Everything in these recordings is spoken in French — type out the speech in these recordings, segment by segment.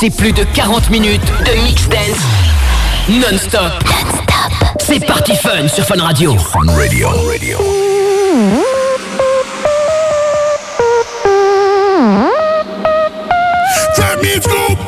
C'est plus de 40 minutes de mix dance non-stop. Non C'est parti fun sur Fun Radio. Fun Radio. Radio. Let me.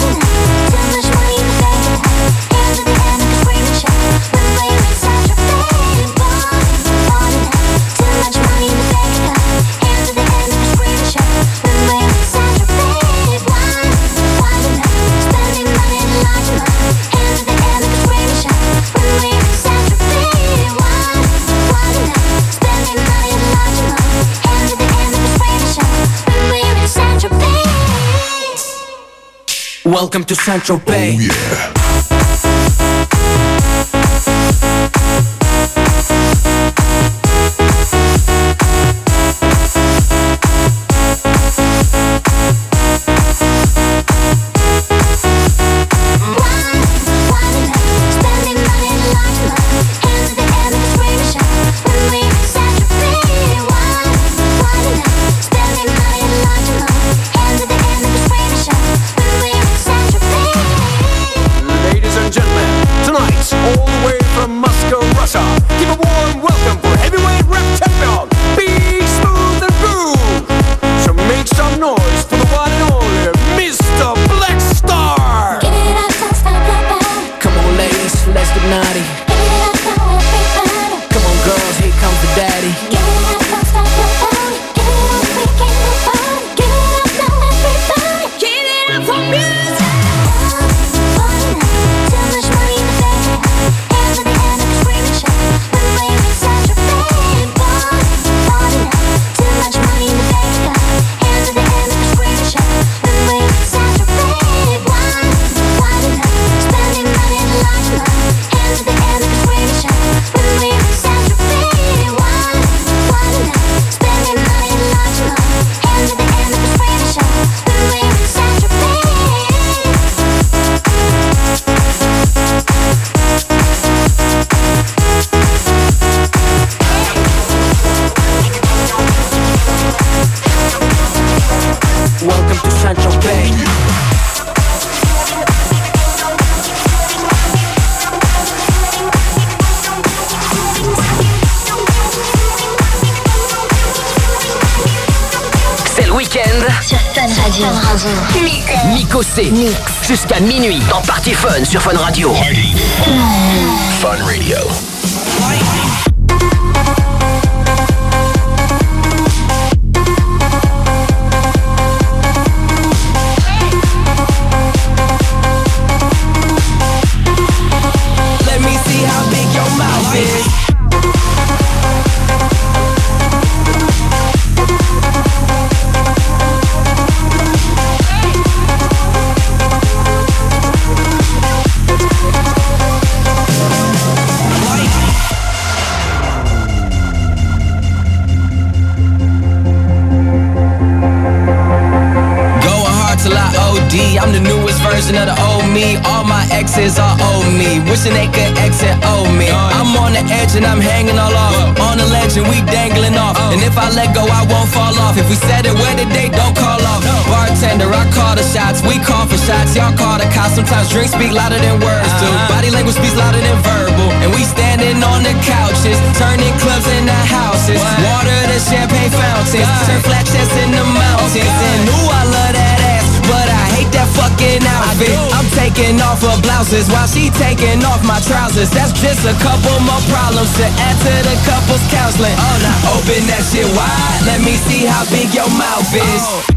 too much money, but that's Welcome to Central Bay. Oh, yeah. The champagne fountains, turn chests in the mountains. And ooh, I love that ass, but I hate that fucking outfit. I'm taking off her blouses while she taking off my trousers. That's just a couple more problems to add to the couple's counseling. Oh, open that shit wide. Let me see how big your mouth is.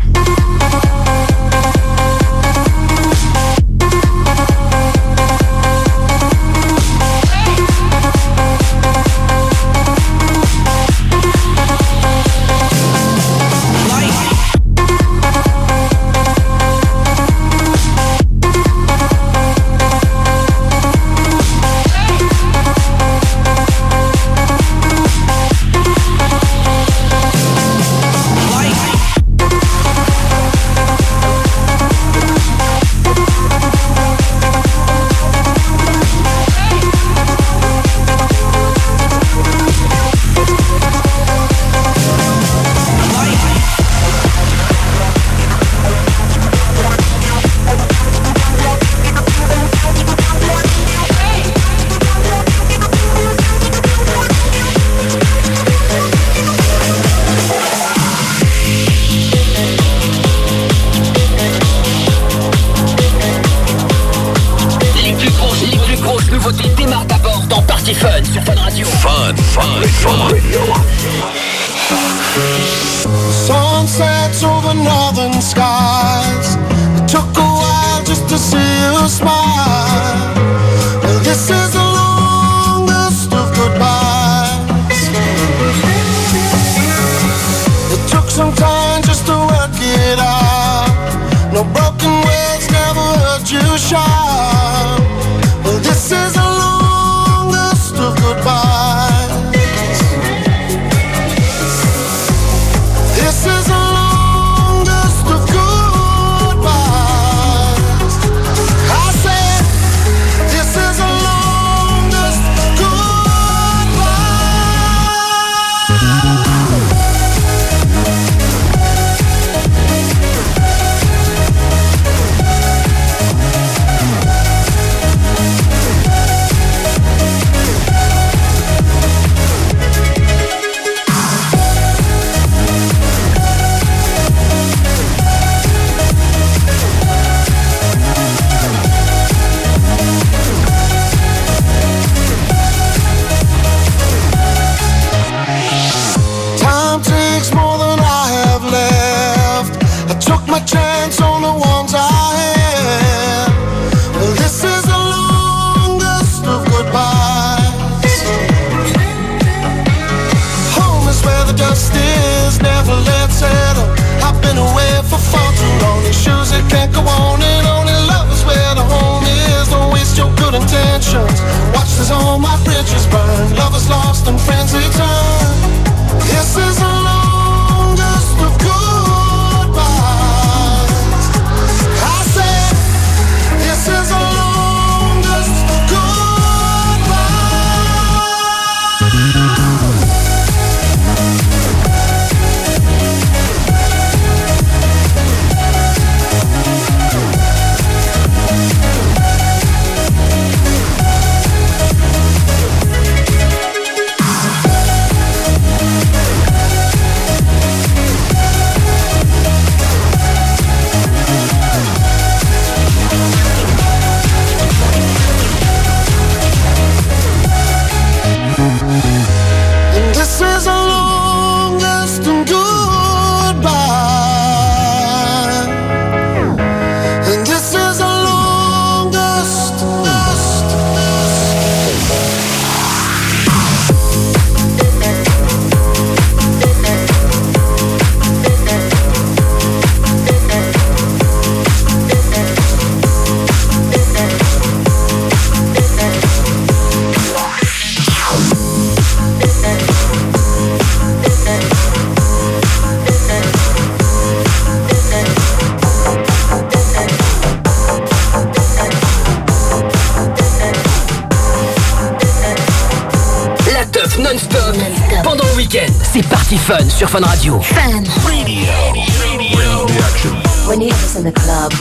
Fun sur Fun Radio. Fun. Radio. Radio. When you have us in the club,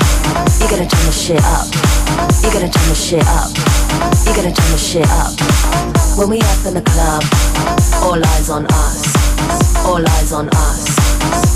you gotta turn the shit up. You gotta turn the shit up. You gotta turn the shit up. When we up in the club, all eyes on us. All eyes on us.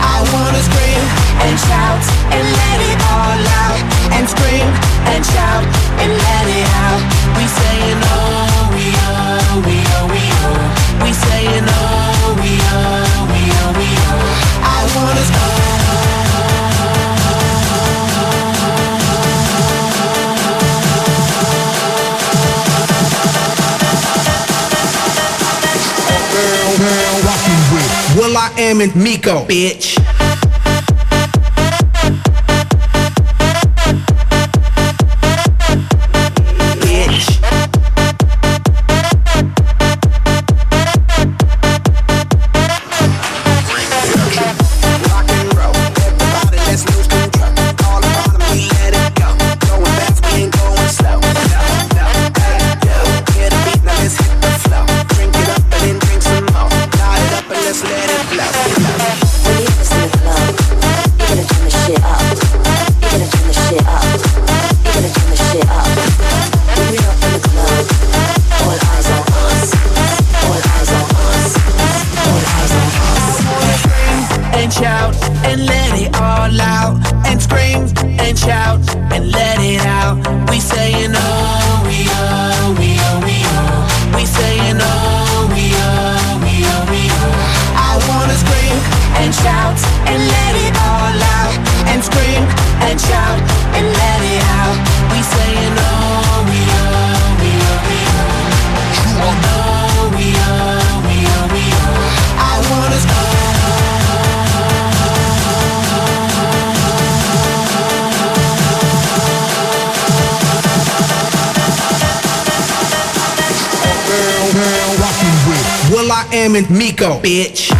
I wanna scream and shout and let it all out. And scream and shout and let it out. We oh, we we we We oh. We saying oh. Well, I am in Miko, bitch. Will I am in Miko, bitch. Bitch.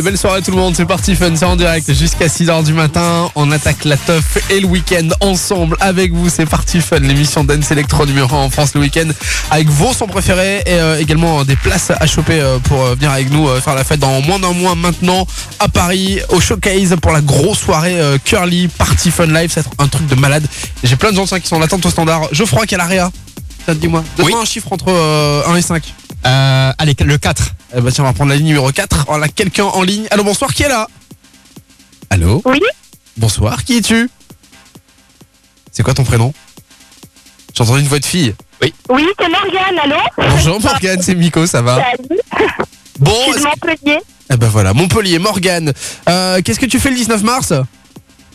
Allez, belle soirée tout le monde, c'est parti Fun, c'est en direct jusqu'à 6h du matin. On attaque la teuf et le week-end ensemble avec vous. C'est parti Fun, l'émission Dance Electro numéro 1 en France le week-end avec vos sons préférés et euh, également des places à choper euh, pour euh, venir avec nous euh, faire la fête dans moins d'un mois maintenant à Paris au Showcase pour la grosse soirée euh, Curly Party Fun Live. Ça va être un truc de malade. J'ai plein de gens qui sont en attente au standard. Geoffroy, quel area Ça te dis-moi Donne-moi Oui. un chiffre entre euh, 1 et 5. Euh, allez, le 4. Eh ben tiens, on va prendre la ligne numéro 4. On a quelqu'un en ligne. Allô, bonsoir, qui est là? Allô? Oui Bonsoir, qui es-tu? C'est quoi ton prénom? J'ai entendu une voix de fille. Oui, c'est Morgane, allô? Bonjour Morgane, c'est Miko, ça va? Salut, Bon, je suis de est-ce- Montpellier. eh ben voilà, Montpellier, Morgane. Euh, Qu'est-ce que tu fais le 19 mars?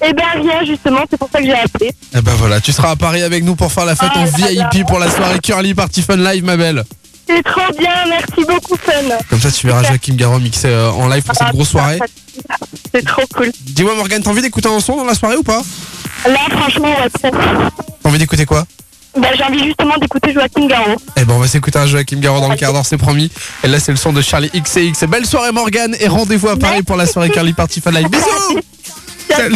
Eh ben rien, justement, c'est pour ça que j'ai appelé. Eh ben voilà, tu seras à Paris avec nous pour faire la fête Ah en là. VIP pour la soirée Curly Party Fun Live, ma belle. C'est trop bien, merci beaucoup, Fun. Comme ça, tu verras Joachim Garraud mixer euh, en live pour cette Ah, grosse soirée. C'est trop cool. Dis-moi Morgane, t'as envie d'écouter un son dans la soirée ou pas? Là, franchement, ouais, trop. T'as envie d'écouter quoi? Ben, j'ai envie justement d'écouter Joachim Garraud. Eh ben on va s'écouter un Joachim Garraud dans le quart d'heure, c'est promis. Et là c'est le son de Charlie XCX. Belle soirée Morgane et rendez-vous à Paris pour la soirée Curly Party Fun Live. Bisous Ciao,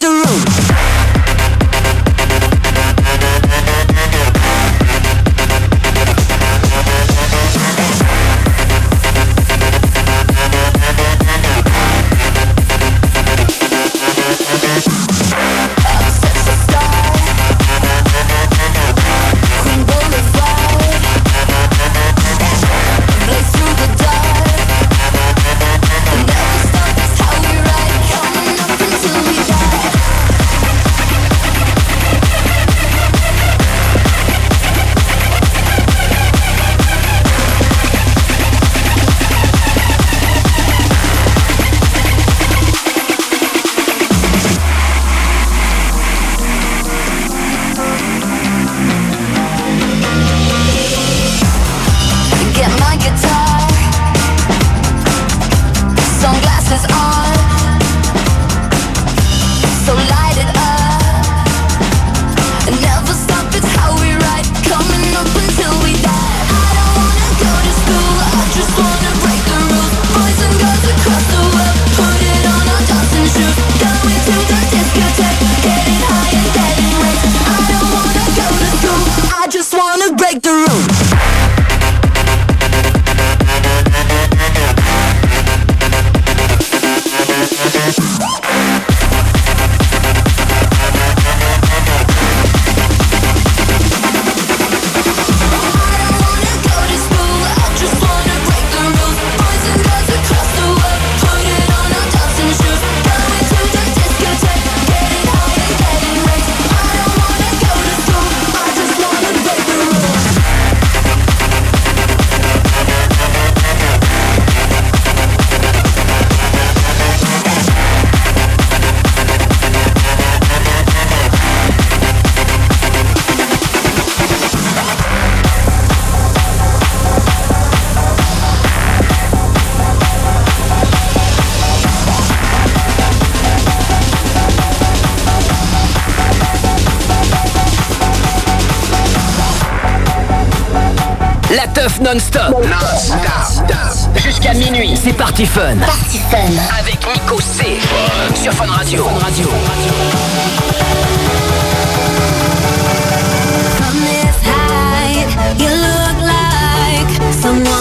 the rules. Teuf non-stop. Jusqu'à minuit. C'est parti fun. Party Fun. Avec Nico C. Sur Fun Radio. Fun Radio. From this height, you look like someone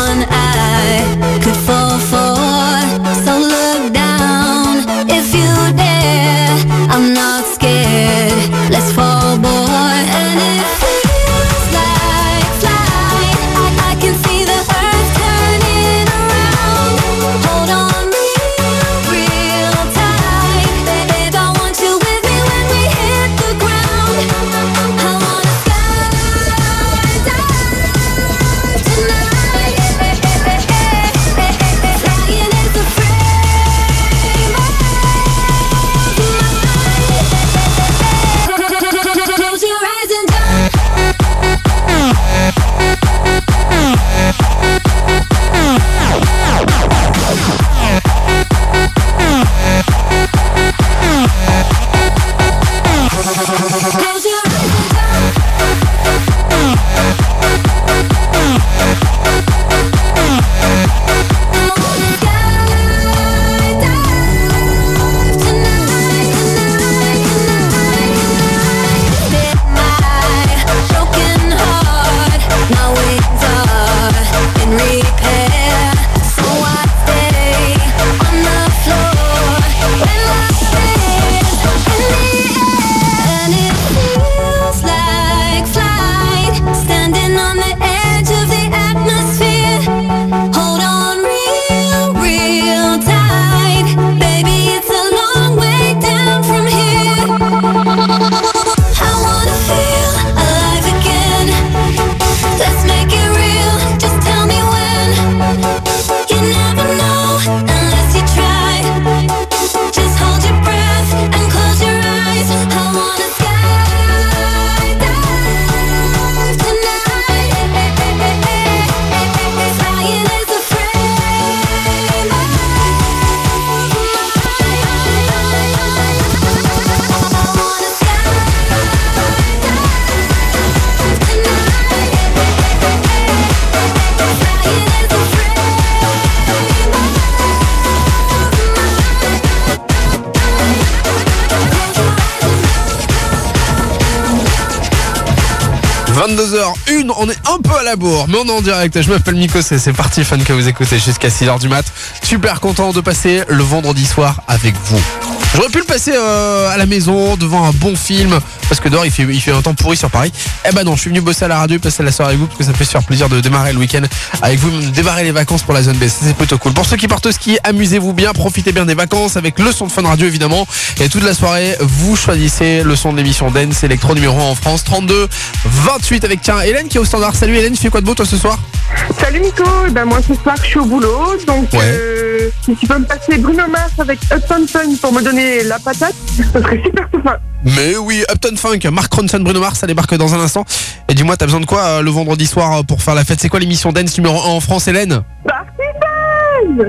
mais on en direct. Je m'appelle Miko, c'est c'est parti fun que vous écoutez jusqu'à 6h du mat. Super content de passer le vendredi soir avec vous. J'aurais pu le passer euh, à la maison, devant un bon film, parce que dehors il fait, un temps pourri sur Paris. Eh ben non, je suis venu bosser à la radio, passer la soirée avec vous, parce que ça me fait super plaisir de démarrer le week-end avec vous, de démarrer les vacances pour la zone B. C'est plutôt cool. Pour ceux qui partent au ski, amusez-vous bien, profitez bien des vacances avec le son de Fun Radio évidemment. Et toute la soirée, vous choisissez le son de l'émission Dance Electro numéro 1 en France, 32 28 avec tiens Hélène qui est au standard. Salut Hélène, tu fais quoi de beau toi ce soir? Salut Nico, Eh ben moi ce soir je suis au boulot, donc Ouais. euh, si tu peux me passer Bruno Mars avec Uptown Fun pour me donner la patate, ce serait super sympa. Mais oui, Upton Funk, Mark Ronson, Bruno Mars, ça débarque dans un instant. Et dis-moi, t'as besoin de quoi euh, le vendredi soir euh, pour faire la fête? C'est quoi l'émission Dance numéro 1 en France, Hélène? Party Fun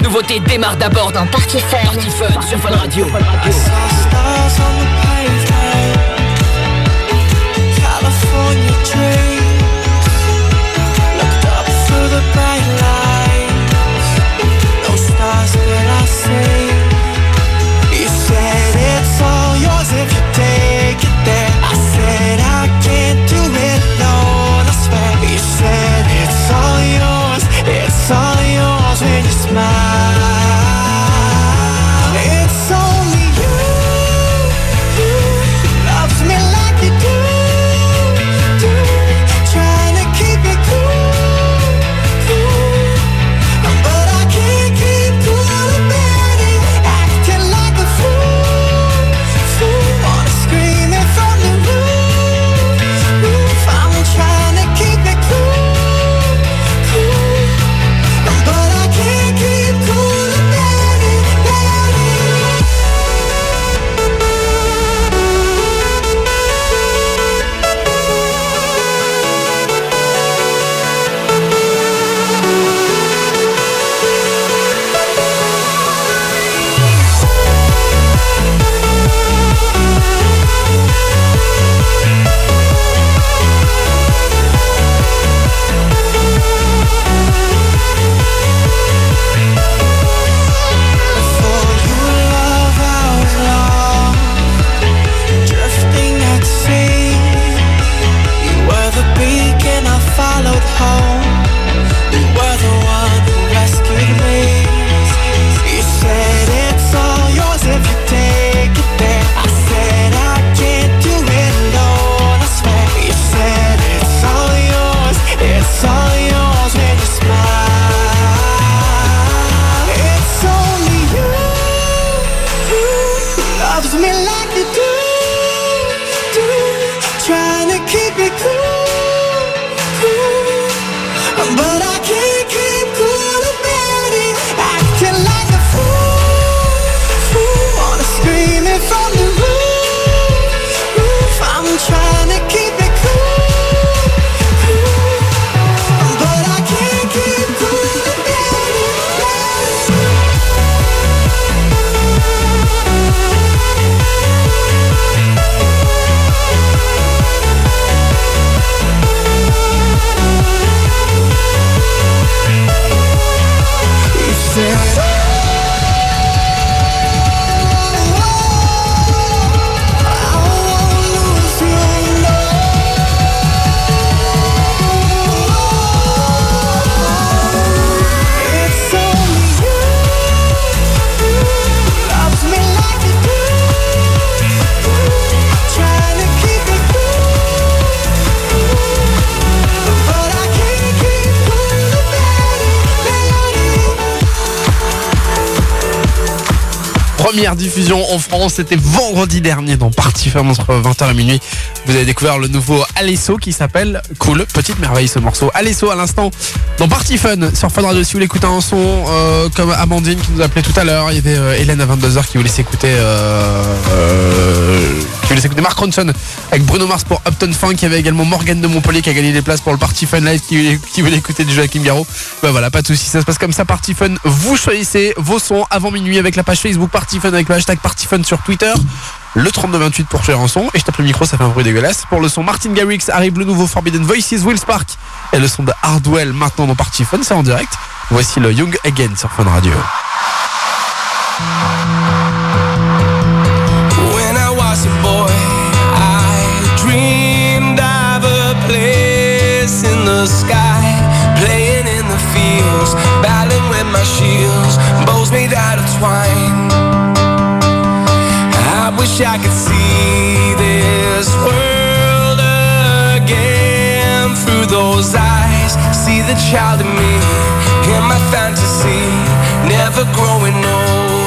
grosses nouveautés démarrent d'abord dans Party Fun. Party Fun sur Fun Radio. Première diffusion en France, c'était vendredi dernier dans Party Fun entre 20h et minuit. Vous avez découvert le nouveau Alesso qui s'appelle Cool, petite merveille ce morceau. Alesso à l'instant dans Party Fun sur Fun Radio. Si vous voulez écouter un son euh, comme Amandine qui nous appelait tout à l'heure, il y avait euh, Hélène à 22h qui voulait s'écouter euh, euh, qui voulait s'écouter Mark Ronson Bruno Mars pour Upton Funk. Il y avait également Morgan de Montpellier qui a gagné des places pour le Party Fun Live qui, voulait écouter du Joachim Garraud. Bah voilà, pas de soucis, ça se passe comme ça. Party Fun, vous choisissez vos sons avant minuit avec la page Facebook Party Fun avec le hashtag Party Fun sur Twitter. Le 3228 pour choisir un son. Et je tape le micro, ça fait un bruit dégueulasse. Pour le son Martin Garrix arrive le nouveau Forbidden Voices Will Spark. Et le son de Hardwell maintenant dans Party Fun, c'est en direct. Voici le Young Again sur Fun Radio. Sky, playing in the fields, battling with my shields, bows made out of twine. I wish I could see this world again through those eyes. See the child in me, in my fantasy, never growing old.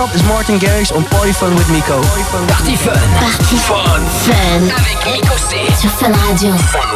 up is Martin Garrix on Party Fun with Miko. Party Fun. Party Fun. Fun. Avec Miko C. Sur Fun Radio. Fun.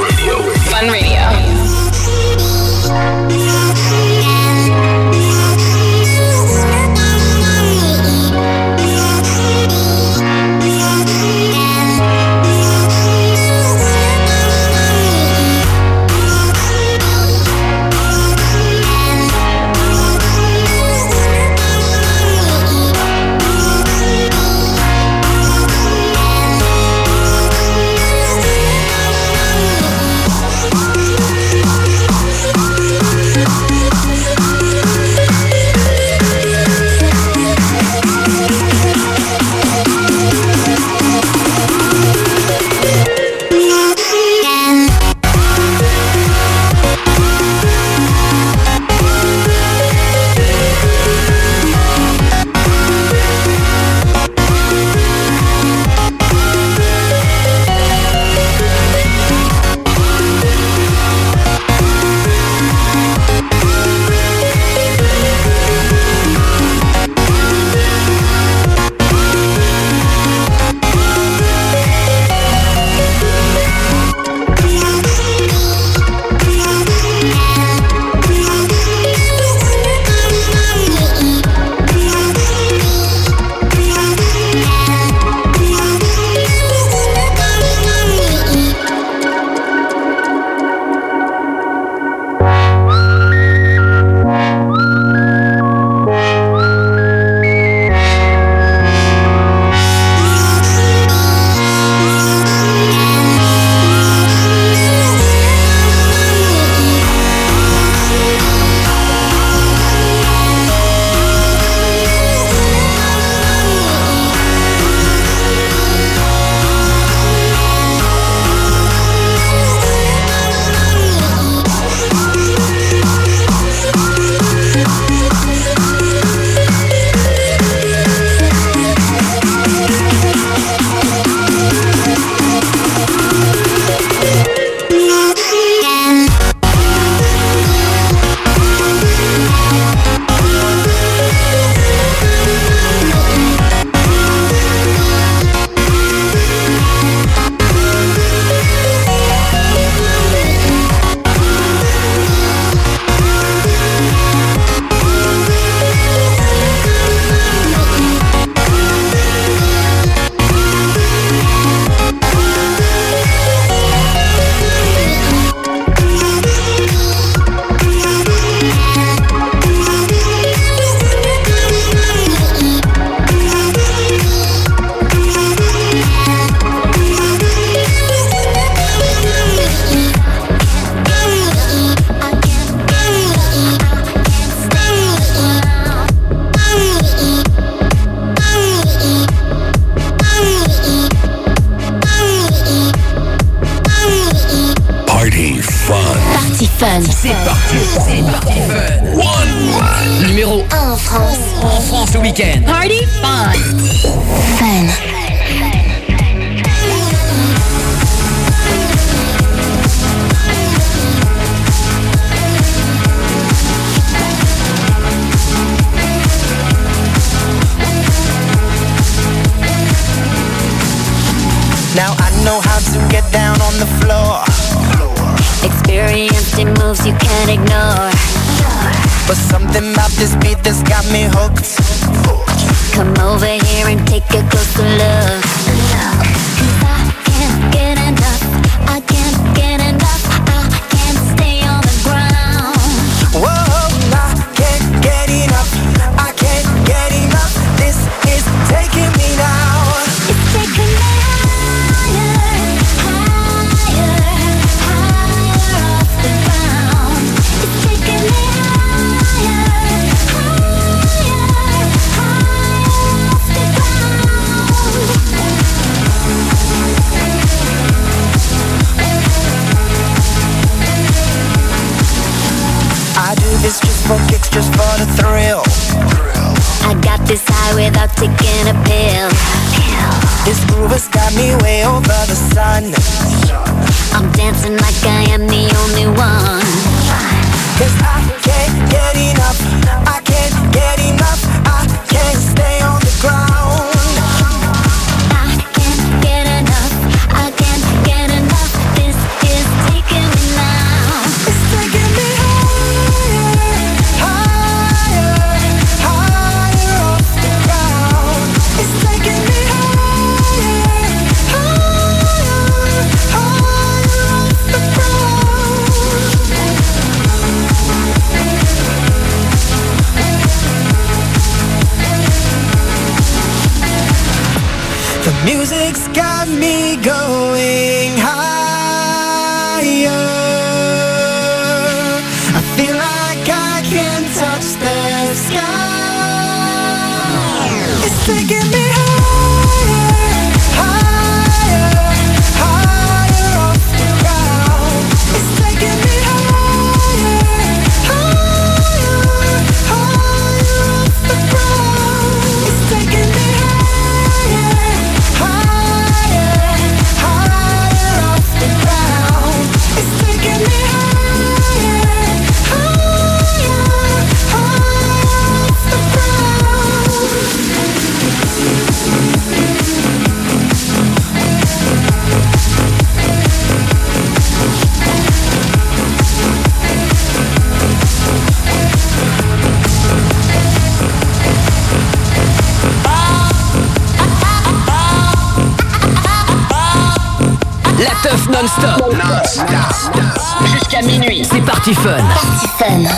Party.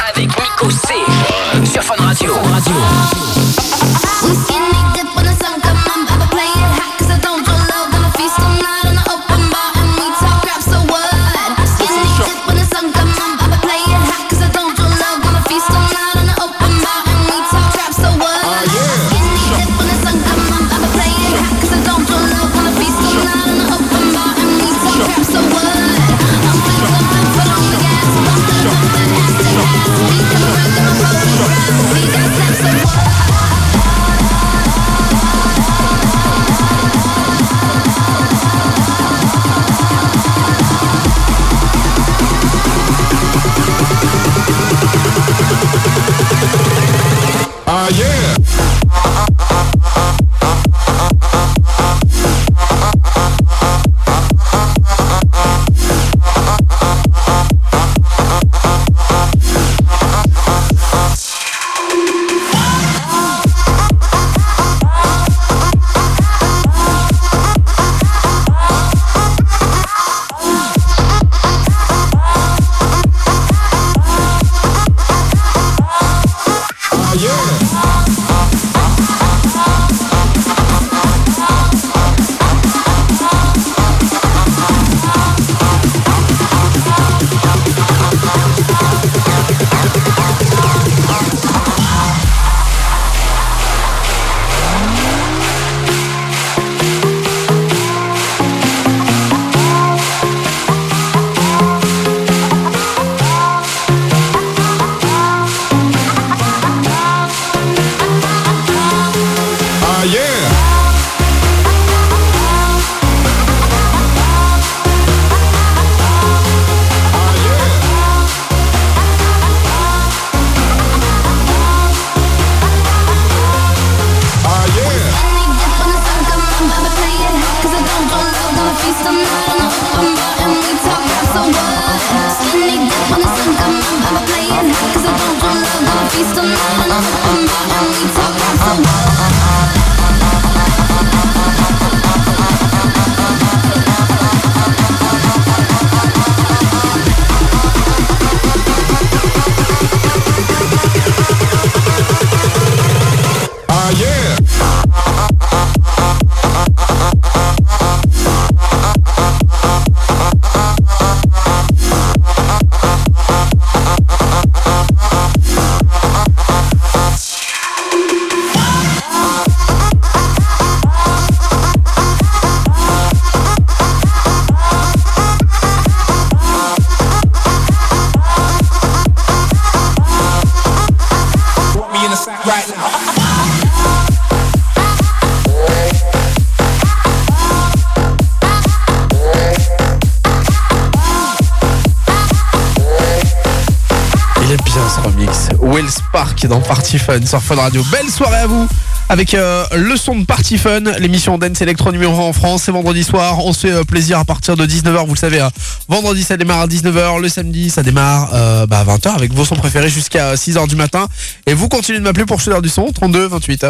qui est dans Party Fun sur Fun Radio. Belle soirée à vous avec euh, le son de Party Fun, l'émission Dance Electro numéro 1 en France. C'est vendredi soir, on se fait euh, plaisir à partir de 19h, vous le savez. Hein. Vendredi ça démarre à 19h, le samedi ça démarre euh, bah, à 20h avec vos sons préférés jusqu'à 6h du matin. Et vous continuez de m'appeler pour chez du son, 32 28.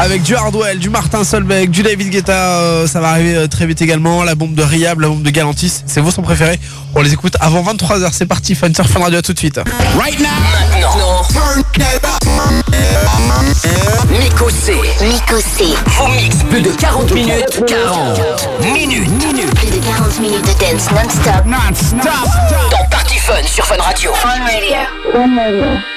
Avec du Hardwell, du Martin Solveig, du David Guetta, euh, ça va arriver euh, très vite également. La bombe de Riab, la bombe de Galantis, c'est vos son préféré. On les écoute avant 23h, c'est parti, Fun Surf Fun Radio, à tout de suite. Right now. Maintenant. Nico C. Nico C. Vous mixe plus de 40 minutes. 40 minutes. minutes. Plus de 40 minutes de dance non-stop. Non-stop. Dans Party Fun sur Fun Radio. Fun Radio. Fun Radio.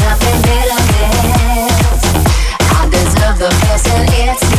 Nothing better than I deserve the best and it's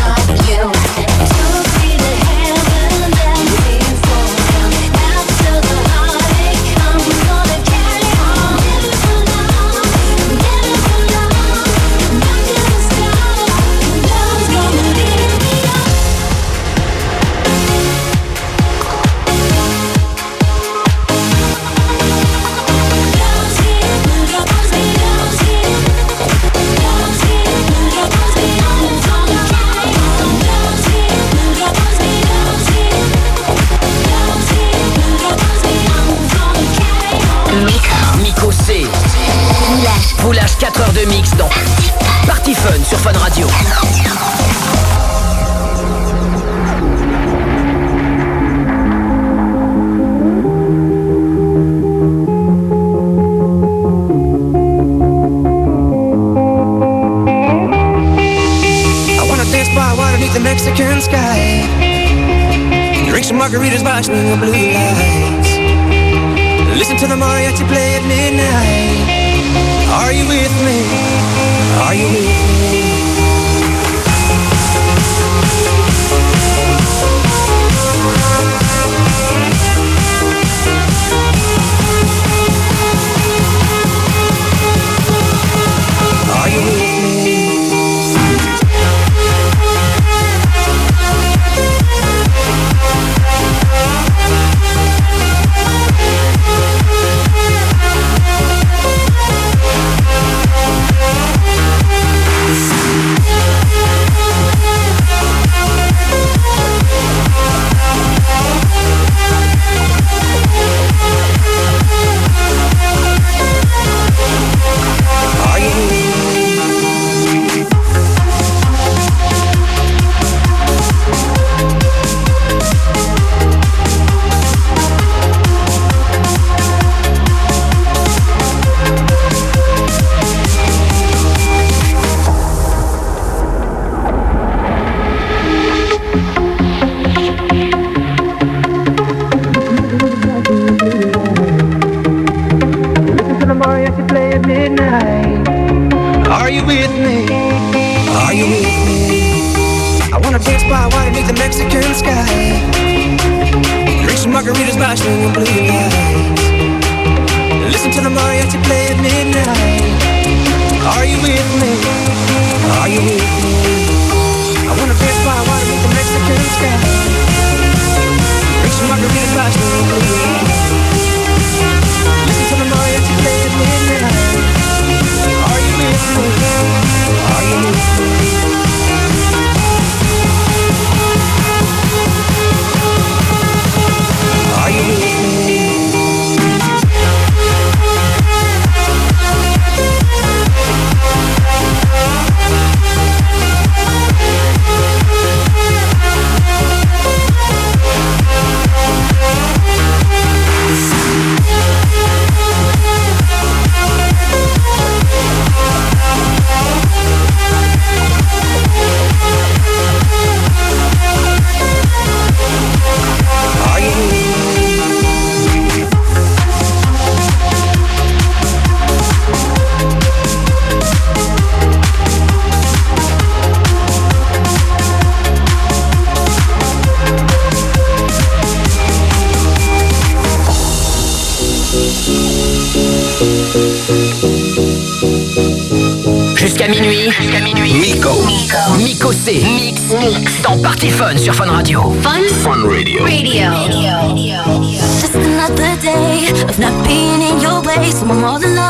place, so more than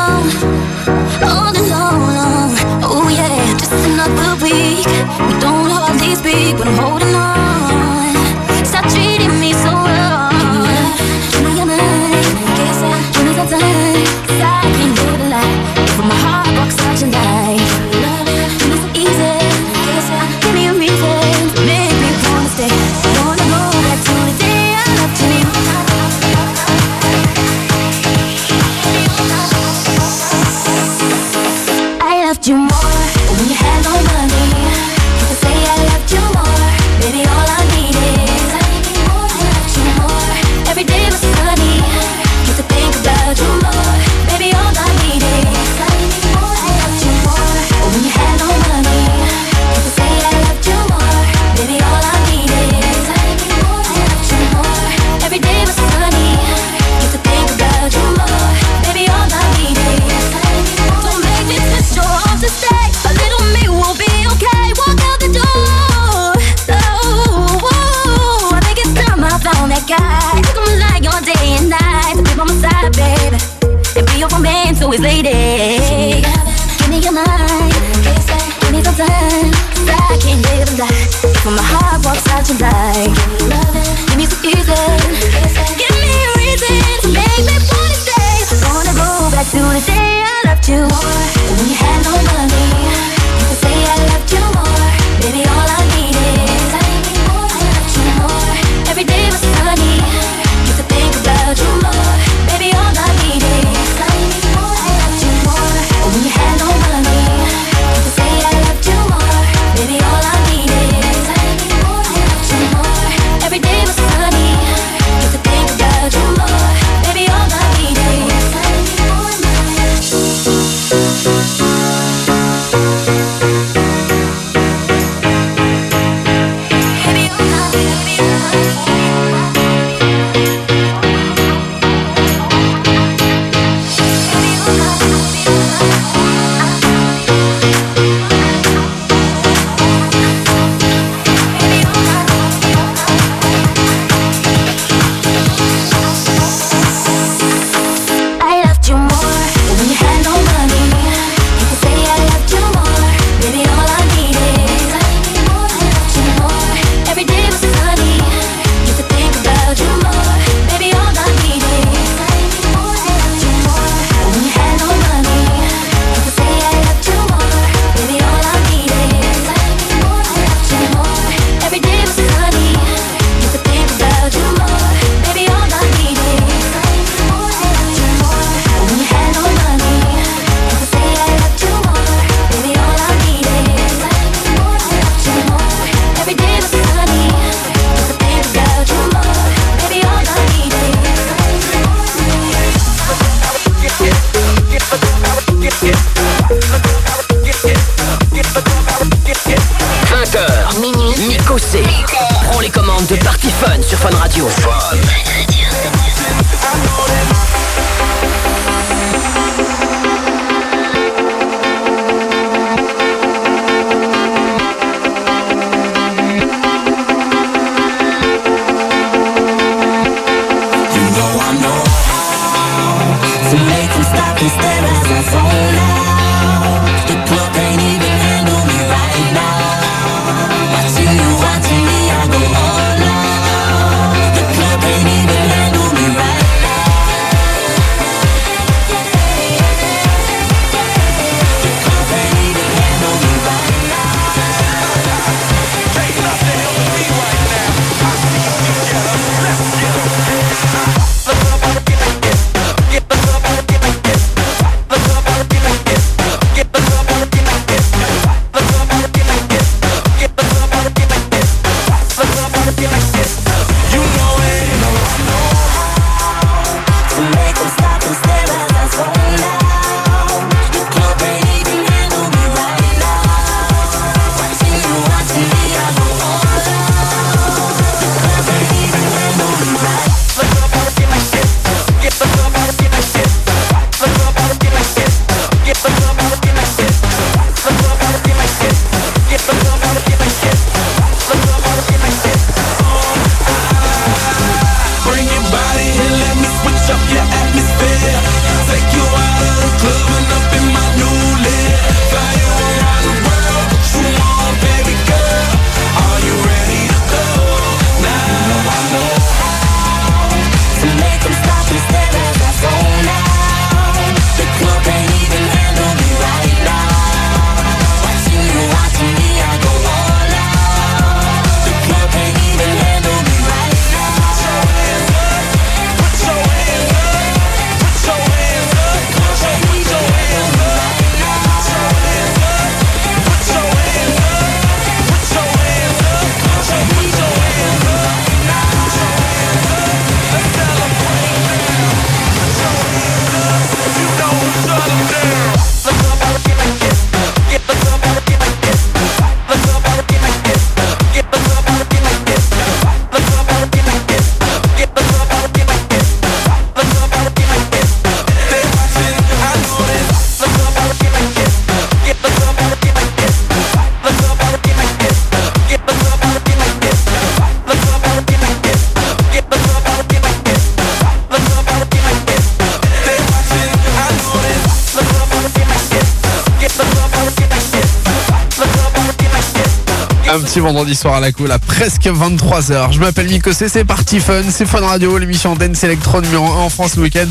vendredi soir à la cool à presque 23h. Je m'appelle Mikosé, c'est parti fun, c'est Fun Radio, l'émission Dance Electro numéro 1 en France le week-end.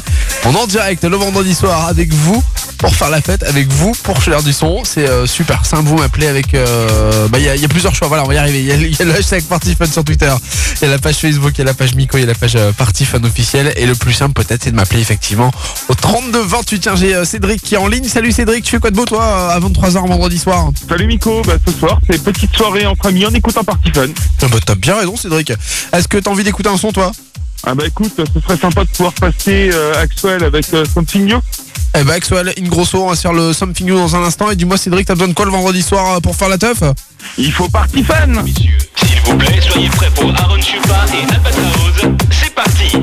On est en direct le vendredi soir avec vous faire la fête, avec vous pour l'heure du son. C'est euh, super simple, vous m'appelez avec... euh, bah, Il y, a- il y a plusieurs choix, voilà, on va y arriver. Il y a, il y a le hashtag Party Fun sur Twitter, il y a la page Facebook, il y a la page Miko, il y a la page euh, Party Fun officielle. Et le plus simple peut-être c'est de m'appeler effectivement au 32 28. Tiens, j'ai euh, Cédric qui est en ligne. Salut Cédric, tu fais quoi de beau toi à 23h vendredi soir? Salut Miko, bah ce soir c'est petite soirée entre amis, on écoute un party fun. Ah bah, T'as bien raison Cédric. Est-ce que t'as envie d'écouter un son toi? Ah bah écoute, ce serait sympa de pouvoir passer euh, Axwell avec euh, Something New. Eh bah Axwell, une grosse on va se faire le Something New dans un instant. Et dis-moi Cédric, t'as besoin de quoi le vendredi soir euh, pour faire la teuf? Il faut party fun S'il vous plaît, soyez prêts pour Aaron Chupa et Albatraoz. C'est parti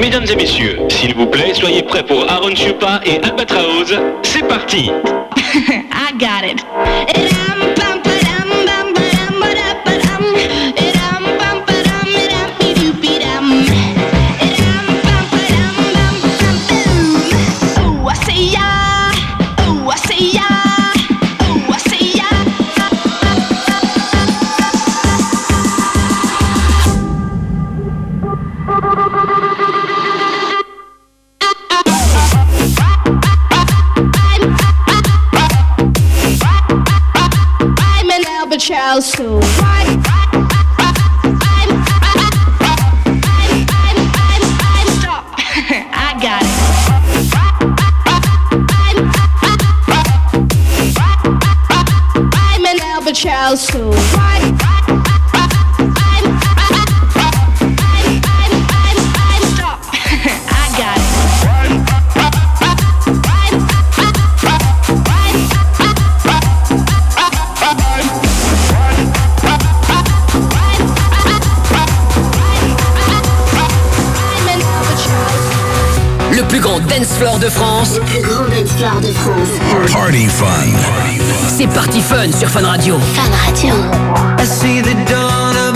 Mesdames et messieurs, s'il vous plaît, soyez prêts pour Aaron Chupa et Albatraoz. C'est parti. also. Floor de France. Le plus grand dance floor de France. Party fun. C'est Party Fun sur Fun Radio. Fun Radio. I see the dawn of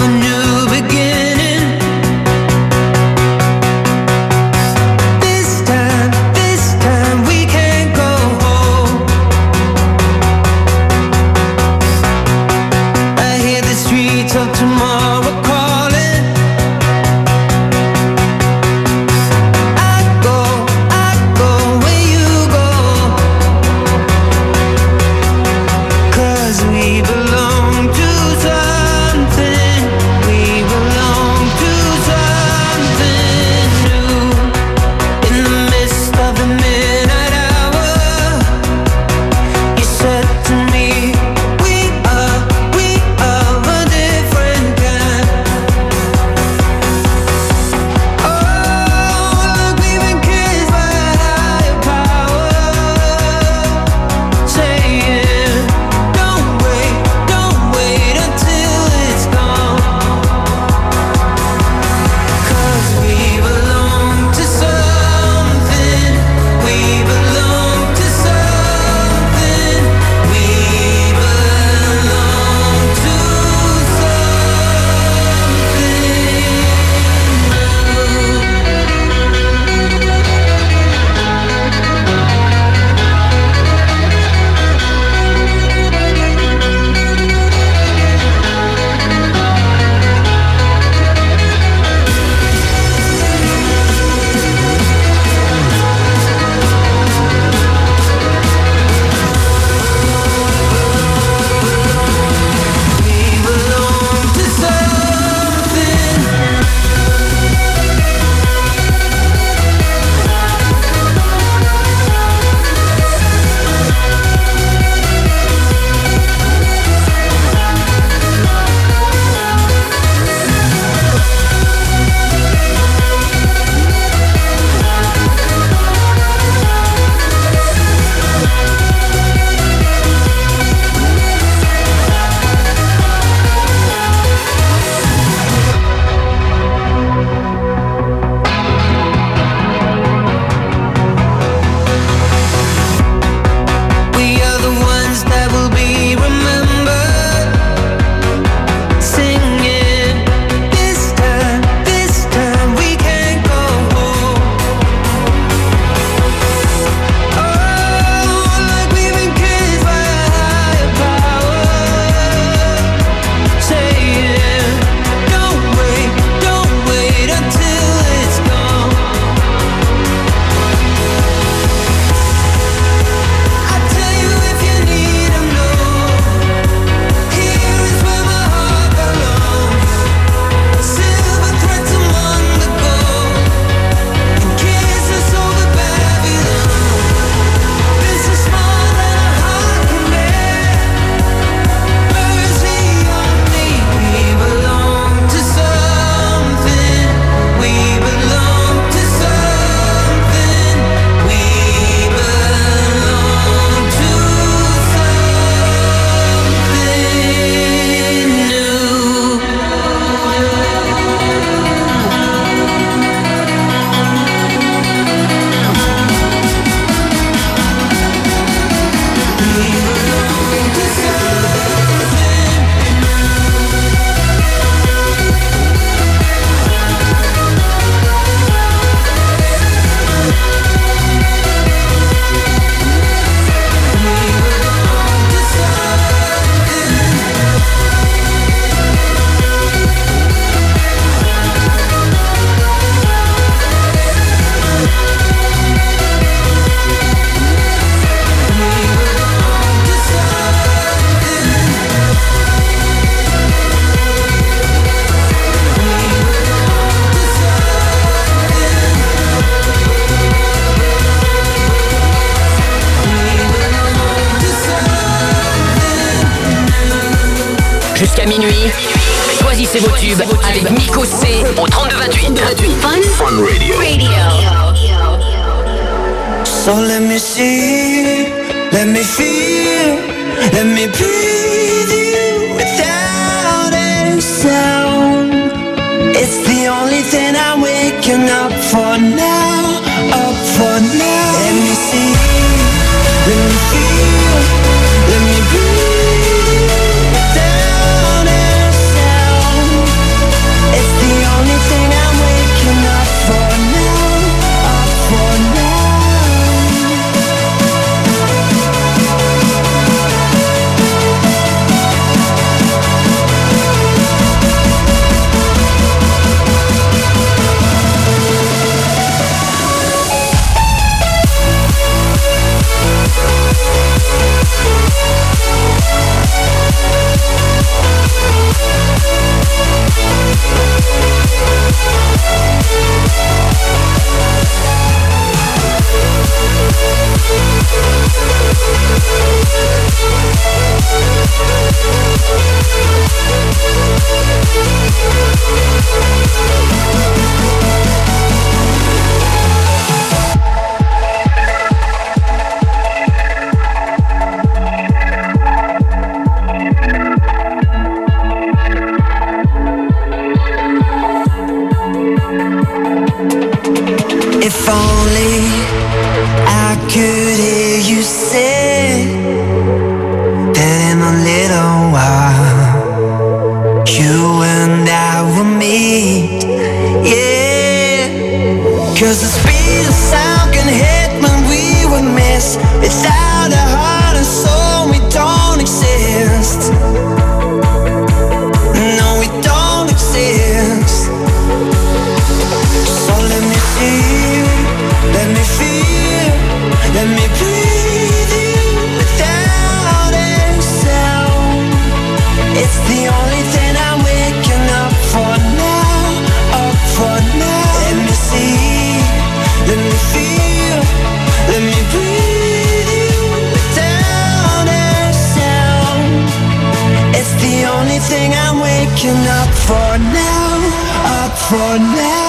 for now.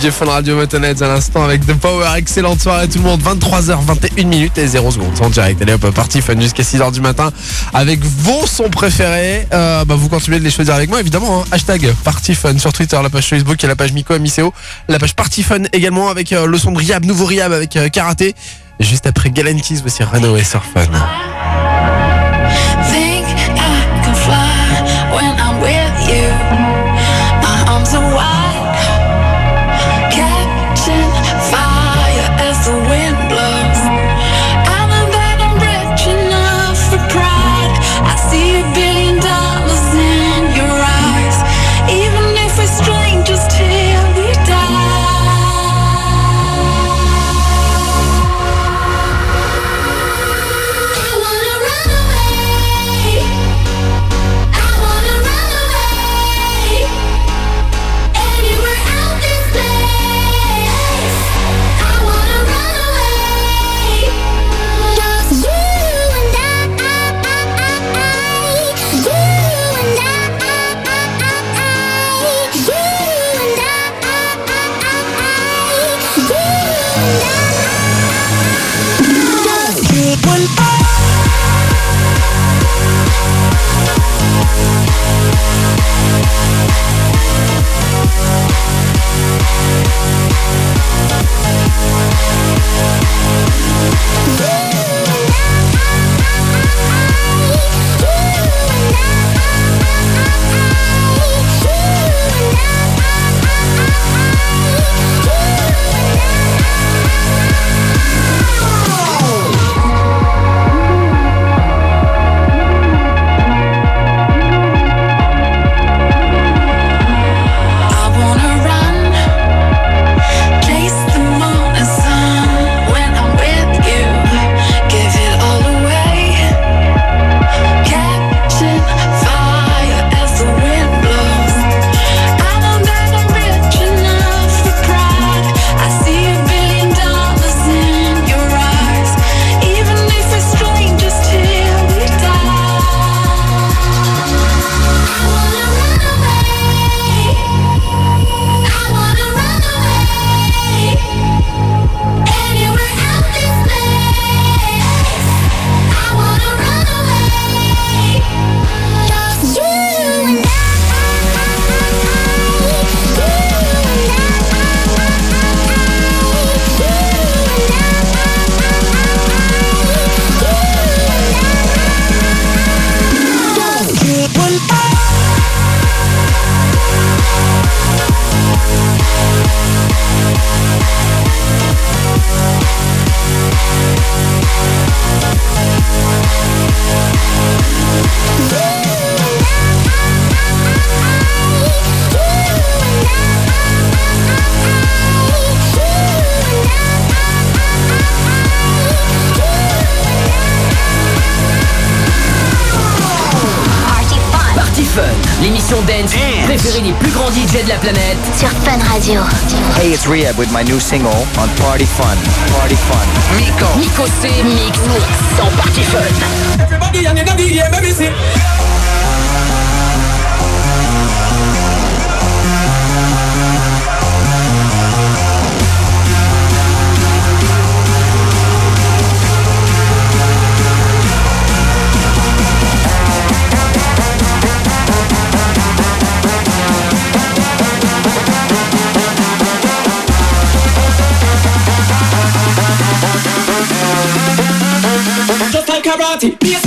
DJ Fun Radio Motonheads à l'instant avec The Power. Excellente soirée tout le monde. 23h21 minutes et 0 secondes en direct. Allez hop, parti fun jusqu'à 6h du matin avec vos sons préférés. Euh, bah, vous continuez de les choisir avec moi évidemment. hein. Hashtag Party Fun sur Twitter, la page Facebook et la page Miko Amiseo. La page Party Fun également avec euh, le son de Riab, nouveau Riab avec euh, Karaté. Juste après Galantis, voici Renault et Surf Rehab with my new single on Party Fun. Party Fun. Miko. Miko C Mix Mix en Party Fun. party.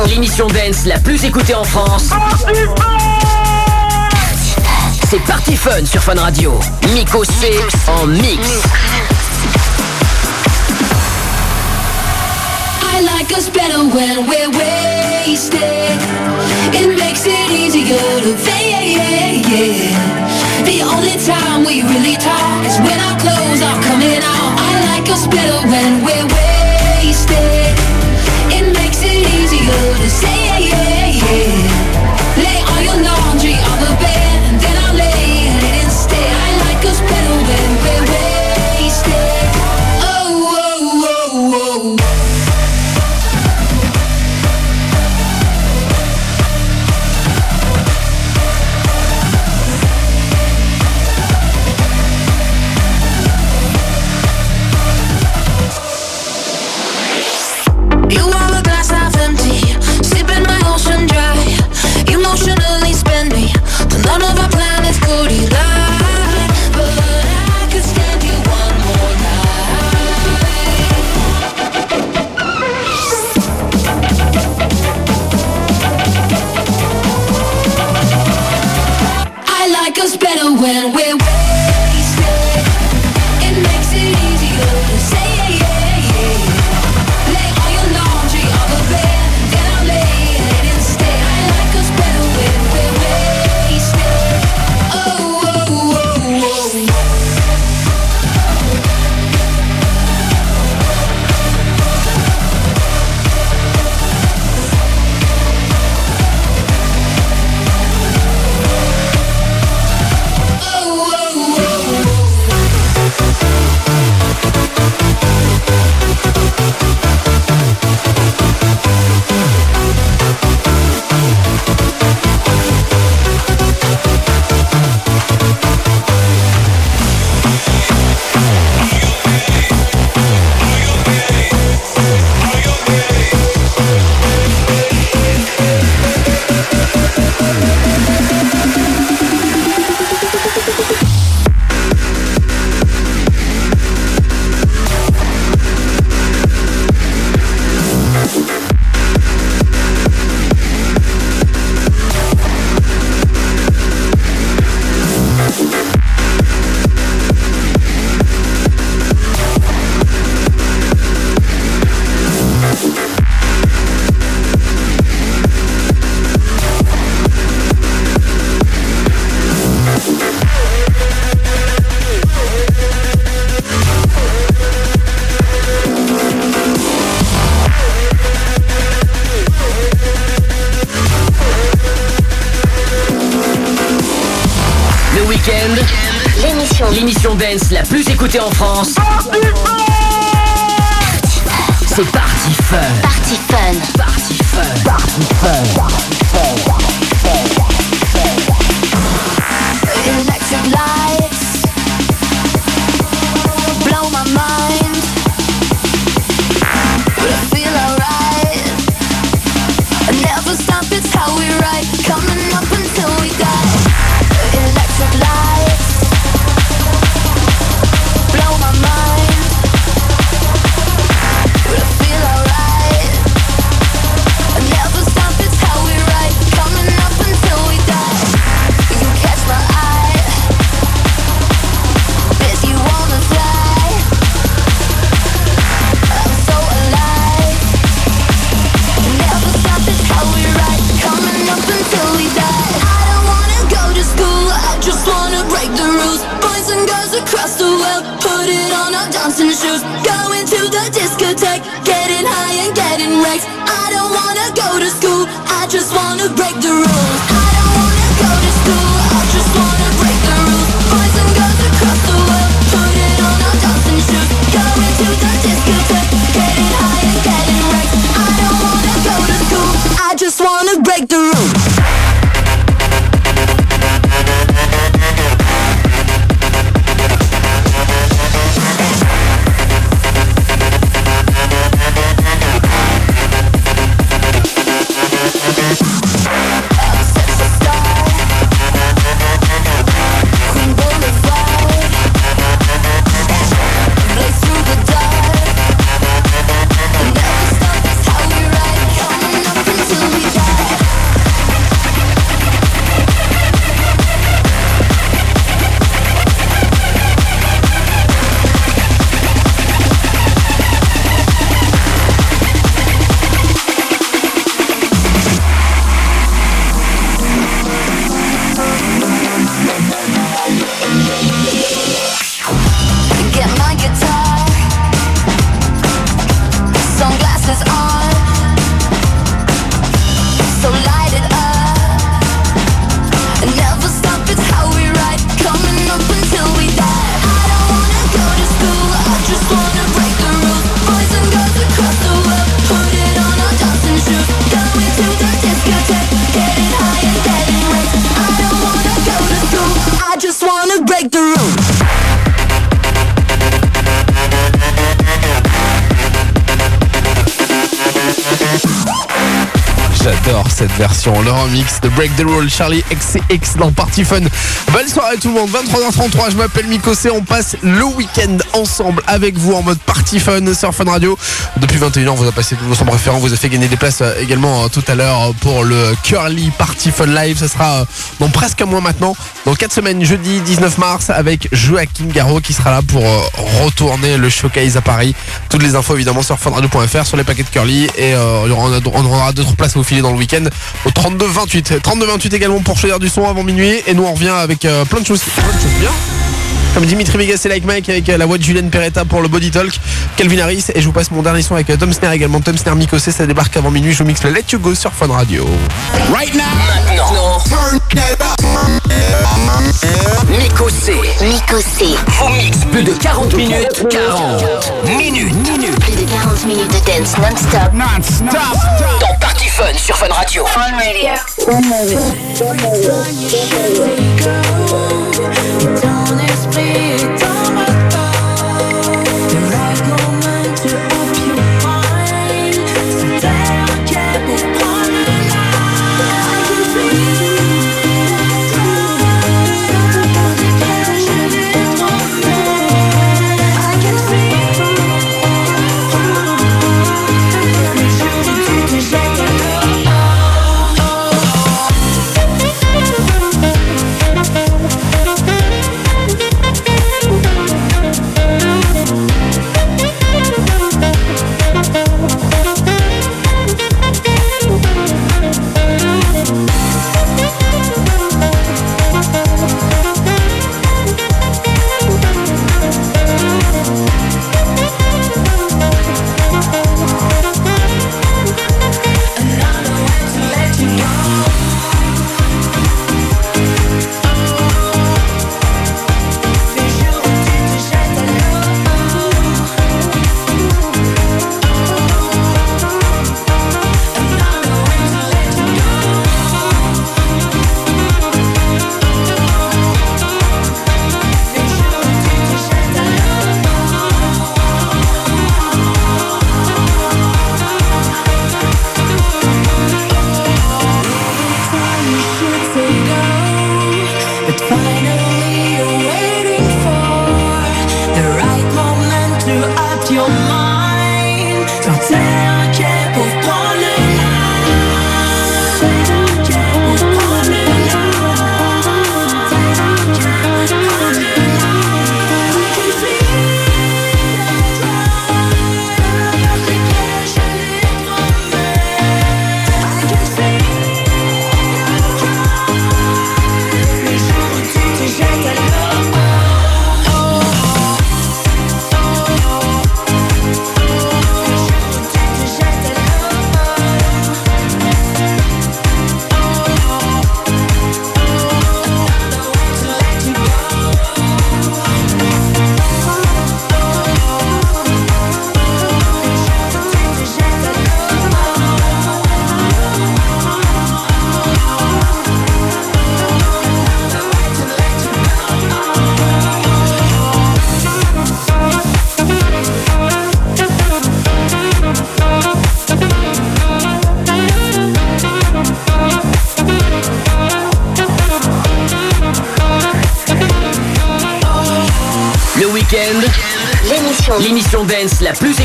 L'émission, dance la plus écoutée en France. C'est Party Fun sur Fun Radio. Miko C en mix. I like us better when we're wasted. It makes it easier to fade. The only time we really talk is when our clothes are coming out. I like us better when we're wasted. It makes it easier to. Lay all your laundry on the bed then I'll lay it instead. I like us en France. Version, le remix de Break the Rule, Charlie XCX dans Party Fun. Belle soirée tout le monde, 23h33, je m'appelle Mikosé, on passe le week-end ensemble avec vous en mode Party Fun sur Fun Radio. Depuis 21h, on vous a passé tous vos sons préférents, on vous a fait gagner des places euh, également euh, tout à l'heure pour le Curly Party Fun Live. Ça sera euh, dans presque un mois maintenant, dans 4 semaines, jeudi 19 mars, avec Joachim Garraud qui sera là pour euh, retourner le showcase à Paris. Toutes les infos évidemment sur funradio.fr, sur les paquets de Curly et euh, on aura d'autres places à vous filer dans le week-end au 32 28. 32 28 également pour choisir du son avant minuit et nous on revient avec euh, plein de choses, plein de choses bien. Comme Dimitri Vegas et Like Mike avec la voix de Julien Peretta pour le Body Talk, Calvin Harris et je vous passe mon dernier son avec Tom Snare également. Tom Snare Mikosé, ça débarque avant minuit. Je vous mixe le Let You Go sur Fun Radio. Right now. Maintenant. Mikosé. Mikosé. Vous mixe plus de 40 minutes. 40 minutes. minutes. Plus de 40 minutes de dance non-stop. Non-stop. Dans Party Fun sur Fun Radio. Fun Radio. Ton esprit est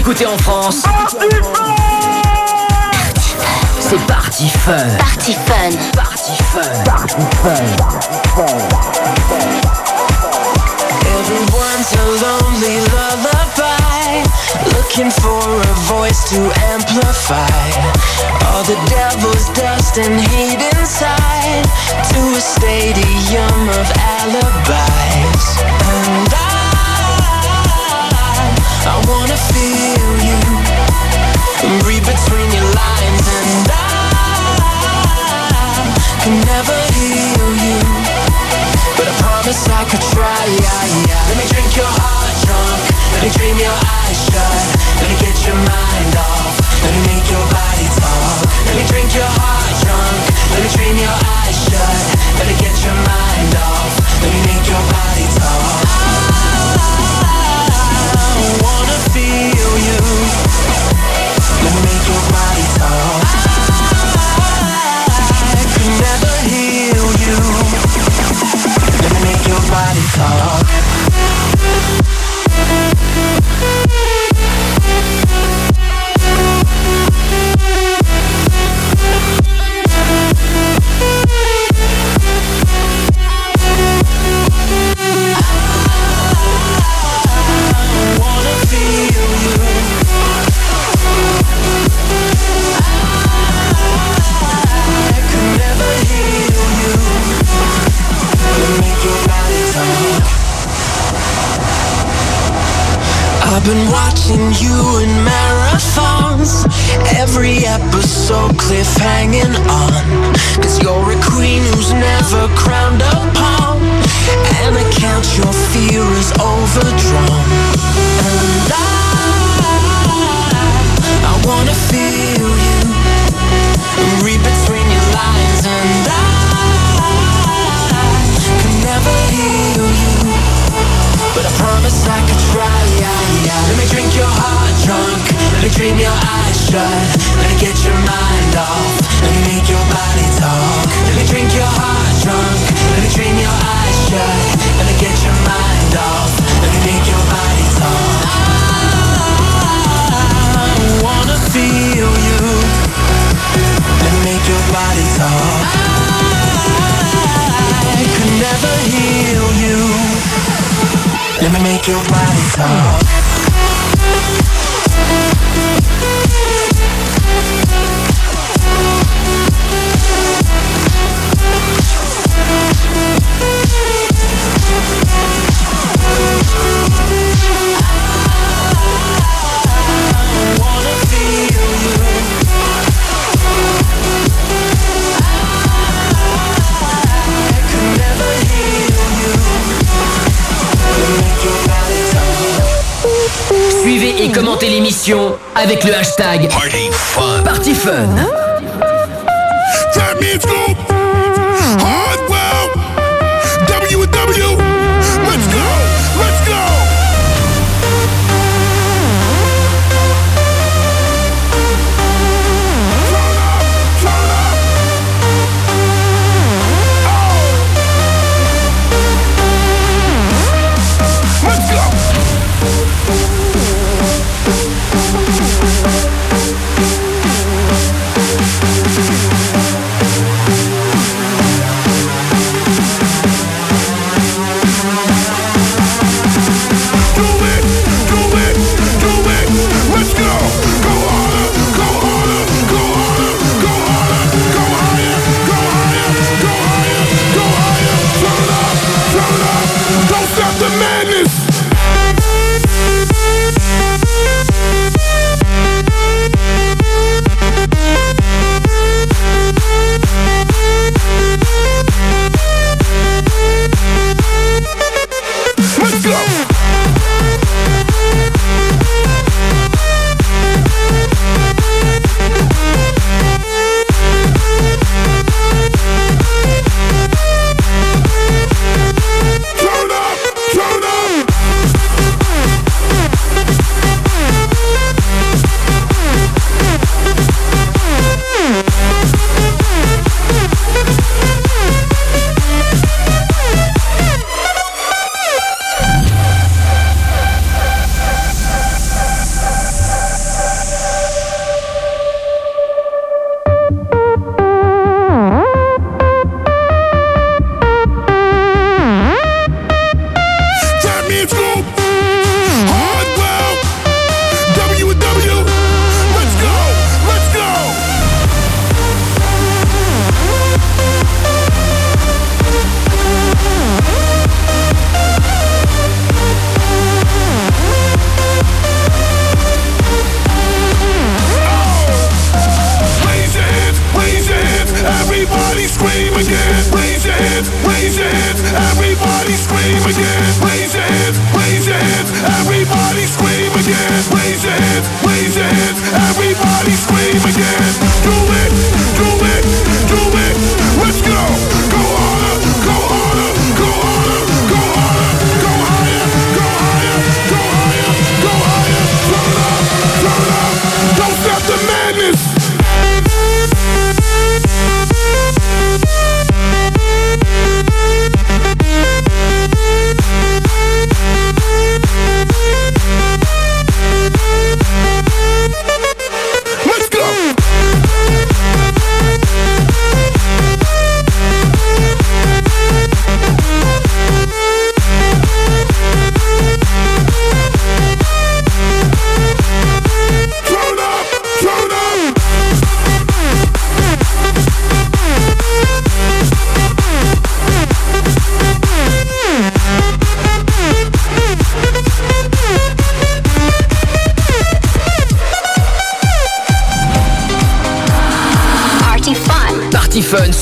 écoutez en France. time. avec le hashtag Party Fun. Party Fun.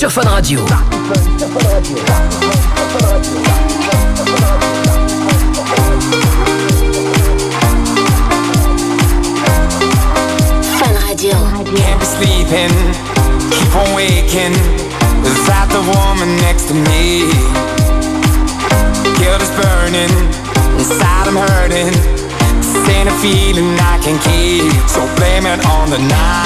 sur Fun Radio. Fun Radio. Can't be sleeping, keep on waking without the woman next to me. Guilt is burning, inside I'm hurting. This ain't a feeling I can keep So blame it on the night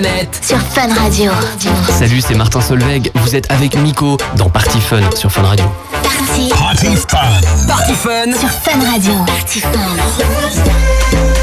planète. Sur Fun Radio. Salut, c'est Martin Solveig. Vous êtes avec Miko dans Party Fun sur Fun Radio. Party. Party Fun. Party Fun. Sur Fun Radio. Party Fun.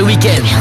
En France le week-end.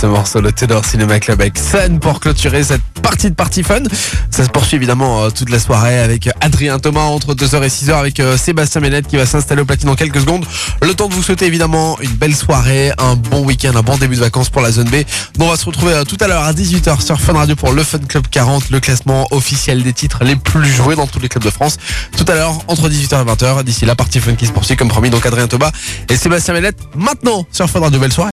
Ce morceau, le Tudor Cinema Club avec Sun pour clôturer cette partie de Party Fun. Ça se poursuit évidemment euh, toute la soirée avec Adrien Thomas entre 2h et 6h avec euh, Sébastien Ménette qui va s'installer au platine dans quelques secondes. Le temps de vous souhaiter évidemment une belle soirée, un bon week-end, un bon début de vacances pour la zone B. Bon, on va se retrouver euh, tout à l'heure à 18h sur Fun Radio pour le Fun Club 40, le classement officiel des titres les plus joués dans tous les clubs de France. Tout à l'heure entre 18h et 20h. D'ici là, Party Fun qui se poursuit comme promis. Donc Adrien Thomas et Sébastien Ménette maintenant sur Fun Radio. Belle soirée.